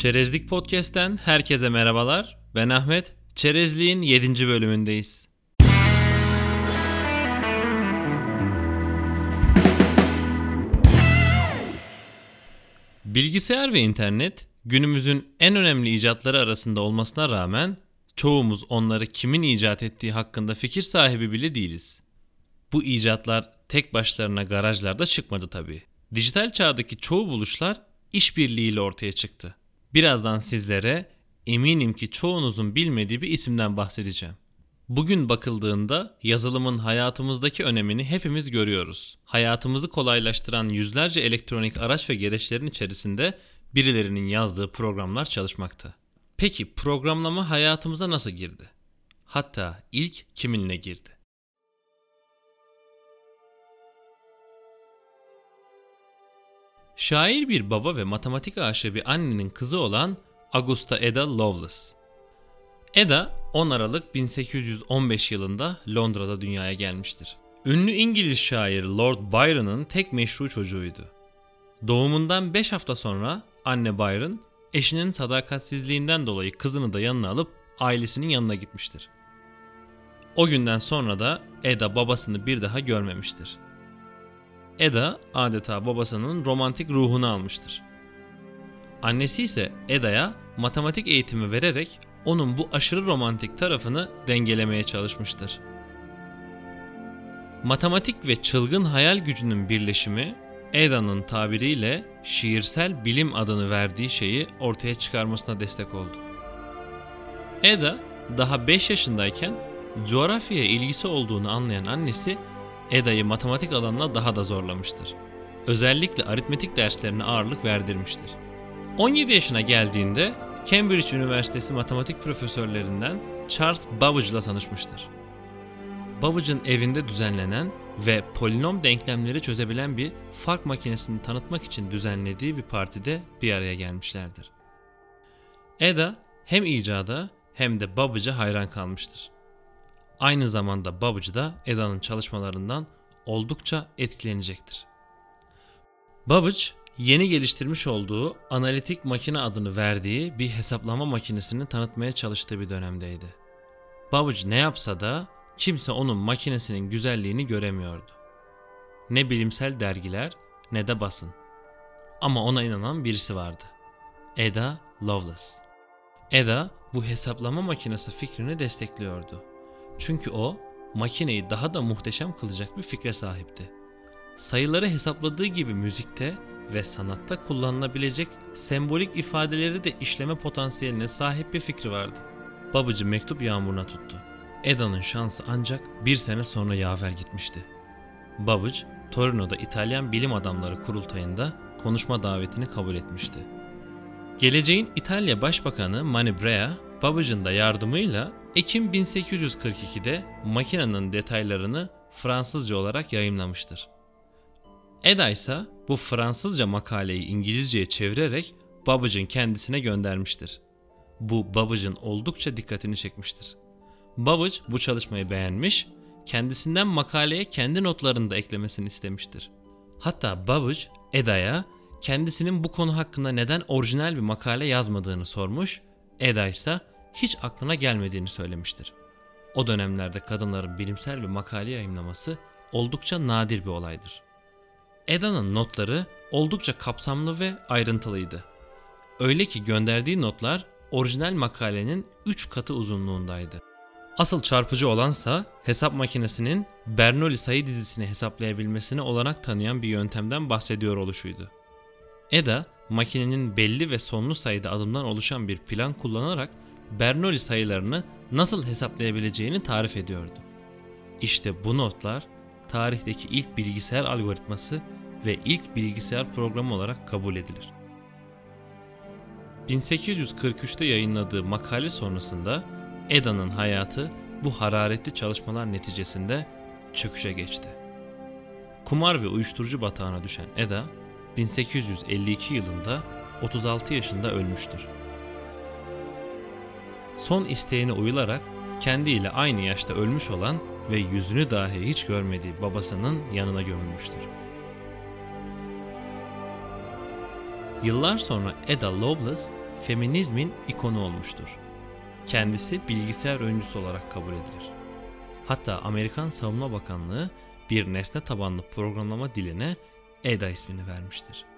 Çerezlik Podcast'ten herkese merhabalar. Ben Ahmet. Çerezliğin 7. bölümündeyiz. Bilgisayar ve internet günümüzün en önemli icatları arasında olmasına rağmen çoğumuz onları kimin icat ettiği hakkında fikir sahibi bile değiliz. Bu icatlar tek başlarına garajlarda çıkmadı tabii. Dijital çağdaki çoğu buluşlar işbirliğiyle ortaya çıktı. Birazdan sizlere eminim ki çoğunuzun bilmediği bir isimden bahsedeceğim. Bugün bakıldığında yazılımın hayatımızdaki önemini hepimiz görüyoruz. Hayatımızı kolaylaştıran yüzlerce elektronik araç ve gereçlerin içerisinde birilerinin yazdığı programlar çalışmakta. Peki programlama hayatımıza nasıl girdi? Hatta ilk kiminle girdi? Şair bir baba ve matematik aşığı bir annenin kızı olan Augusta Ada Lovelace. Ada 10 Aralık 1815 yılında Londra'da dünyaya gelmiştir. Ünlü İngiliz şair Lord Byron'ın tek meşru çocuğuydu. Doğumundan 5 hafta sonra anne Byron eşinin sadakatsizliğinden dolayı kızını da yanına alıp ailesinin yanına gitmiştir. O günden sonra da Ada babasını bir daha görmemiştir. Eda adeta babasının romantik ruhunu almıştır. Annesi ise Eda'ya matematik eğitimi vererek onun bu aşırı romantik tarafını dengelemeye çalışmıştır. Matematik ve çılgın hayal gücünün birleşimi Eda'nın tabiriyle şiirsel bilim adını verdiği şeyi ortaya çıkarmasına destek oldu. Eda daha 5 yaşındayken coğrafyaya ilgisi olduğunu anlayan annesi Eda'yı matematik alanına daha da zorlamıştır. Özellikle aritmetik derslerine ağırlık verdirmiştir. 17 yaşına geldiğinde Cambridge Üniversitesi matematik profesörlerinden Charles Babbage ile tanışmıştır. Babbage'ın evinde düzenlenen ve polinom denklemleri çözebilen bir fark makinesini tanıtmak için düzenlediği bir partide bir araya gelmişlerdir. Eda hem icada hem de Babbage'a hayran kalmıştır. Aynı zamanda Babbage da Eda'nın çalışmalarından oldukça etkilenecektir. Babbage yeni geliştirmiş olduğu analitik makine adını verdiği bir hesaplama makinesini tanıtmaya çalıştığı bir dönemdeydi. Babbage ne yapsa da kimse onun makinesinin güzelliğini göremiyordu. Ne bilimsel dergiler ne de basın. Ama ona inanan birisi vardı. Ada Lovelace. Ada bu hesaplama makinesi fikrini destekliyordu. Çünkü o makineyi daha da muhteşem kılacak bir fikre sahipti. Sayıları hesapladığı gibi müzikte ve sanatta kullanılabilecek sembolik ifadeleri de işleme potansiyeline sahip bir fikri vardı. Babacı mektup yağmuruna tuttu. Eda'nın şansı ancak bir sene sonra yaver gitmişti. Babbage, Torino'da İtalyan bilim adamları kurultayında konuşma davetini kabul etmişti. Geleceğin İtalya Başbakanı Mani Brea, Babbage'ın da yardımıyla Ekim 1842'de makinenin detaylarını Fransızca olarak yayımlamıştır. Eda ise bu Fransızca makaleyi İngilizceye çevirerek Babbage'ın kendisine göndermiştir. Bu Babbage'ın oldukça dikkatini çekmiştir. Babbage bu çalışmayı beğenmiş, kendisinden makaleye kendi notlarını da eklemesini istemiştir. Hatta Babbage Eda'ya kendisinin bu konu hakkında neden orijinal bir makale yazmadığını sormuş, Eda ise hiç aklına gelmediğini söylemiştir. O dönemlerde kadınların bilimsel bir makale yayınlaması oldukça nadir bir olaydır. Eda'nın notları oldukça kapsamlı ve ayrıntılıydı. Öyle ki gönderdiği notlar orijinal makalenin 3 katı uzunluğundaydı. Asıl çarpıcı olansa hesap makinesinin Bernoulli sayı dizisini hesaplayabilmesine olanak tanıyan bir yöntemden bahsediyor oluşuydu. Eda, makinenin belli ve sonlu sayıda adımdan oluşan bir plan kullanarak Bernoulli sayılarını nasıl hesaplayabileceğini tarif ediyordu. İşte bu notlar tarihteki ilk bilgisayar algoritması ve ilk bilgisayar programı olarak kabul edilir. 1843'te yayınladığı makale sonrasında Eda'nın hayatı bu hararetli çalışmalar neticesinde çöküşe geçti. Kumar ve uyuşturucu batağına düşen Eda, 1852 yılında 36 yaşında ölmüştür. Son isteğine uyularak kendiyle aynı yaşta ölmüş olan ve yüzünü dahi hiç görmediği babasının yanına gömülmüştür. Yıllar sonra Ada Lovelace feminizmin ikonu olmuştur. Kendisi bilgisayar oyuncusu olarak kabul edilir. Hatta Amerikan Savunma Bakanlığı bir nesne tabanlı programlama diline Ada ismini vermiştir.